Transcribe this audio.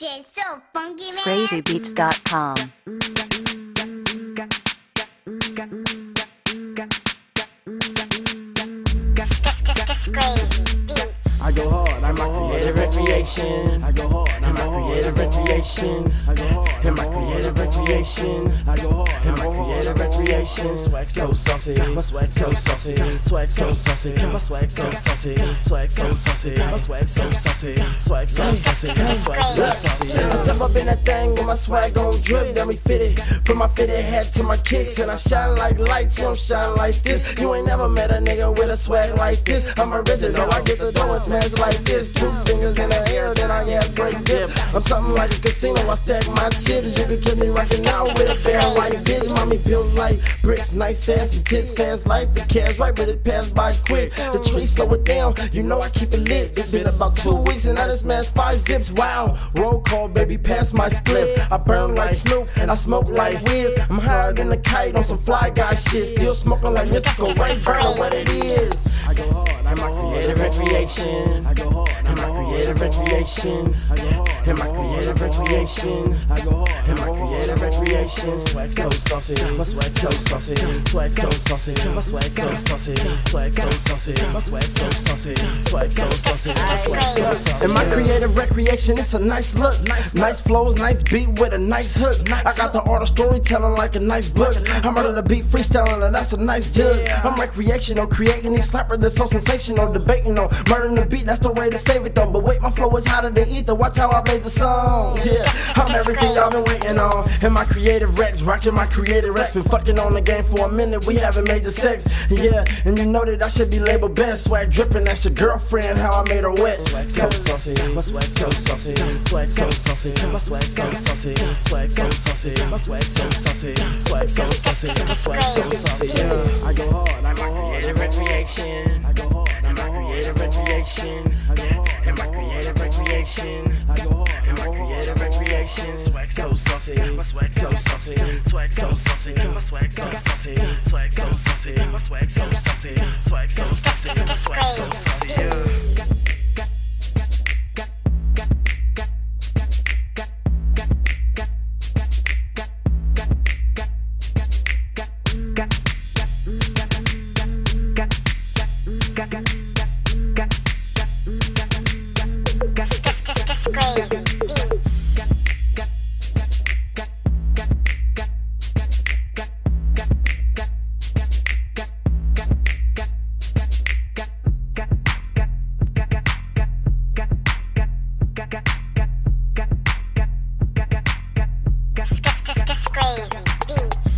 DJ so funky, man. ScrazyBeats.com. Crazy beats. I go hard, I'm my creative recreation. I go hard, I'm my creative recreation. I go hard, in my creative recreation. I go hard, in my creative recreation. Swag so saucy, my swag so saucy. Swag so saucy, my swag so saucy. Swag so saucy, my swag so saucy. Swag so saucy, my swag so saucy. I step up in that thing with my swag on drip, then we fit it. From my fitted hat to my kicks, and I shine like lights. You don't shine like this. You ain't never met a nigga with a swag like this. I'm original, I get the dough and smash like this. Two fingers in air, then I have great dip. I'm something like a casino, I stack my chips. You can kill me rocking out with a fair white bitch. Mommy built like bricks, nice ass and tits. Fans like the cash right, but it passed by quick. The tree slow it down, you know I keep it lit. It's been about two weeks and I just smashed five zips. Wow, roll call, baby, pass my split. I burn like Snoop and I smoke like Wiz. I'm higher than a kite on some fly guy shit. Still smoking like Mystikal, right? Burn what it is. I go hard, I'm my creative recreation. I go hard, I'm my creative recreation. I go hard, in my creative recreation. I go hard, in my creative recreation. Swag so saucy, my swag so saucy. Swag so saucy, my swag so saucy. Swag so saucy, my swag so saucy. Swag so saucy, my swag so saucy. In my creative recreation, it's a nice look. Nice flows, nice beat with a nice hook. I got the art of storytelling like a nice book. I'm out of the beat freestyling, and that's a nice jug. I'm recreational, creating these slappers that's so sensational. Debating on murdering the beat, that's the way to save it though. But wait, my flow is hotter than ether. Watch how I made the song. Yeah, I'm everything y'all been waiting on. And my creative Recc, rocking my creative Recc. Been fucking on the game for a minute, we haven't made the sex. Yeah, and you know that I should be labeled best. Swag dripping, that's your girlfriend, how I made her wet. Swag so saucy, my swag so saucy. Swag so saucy, my swag so saucy. Swag so saucy, my swag so saucy. Swag so saucy, my swag so saucy. Yeah, I go hard, I'm my creative recreation. I go hard, I'm my creative recreation. Swag so saucy, my swag so saucy. Swag so saucy, my swag so saucy. Swag so saucy, my swag so saucy. Swag so saucy, my swag so saucy. Yeah. Crazy beats. Crazy beats.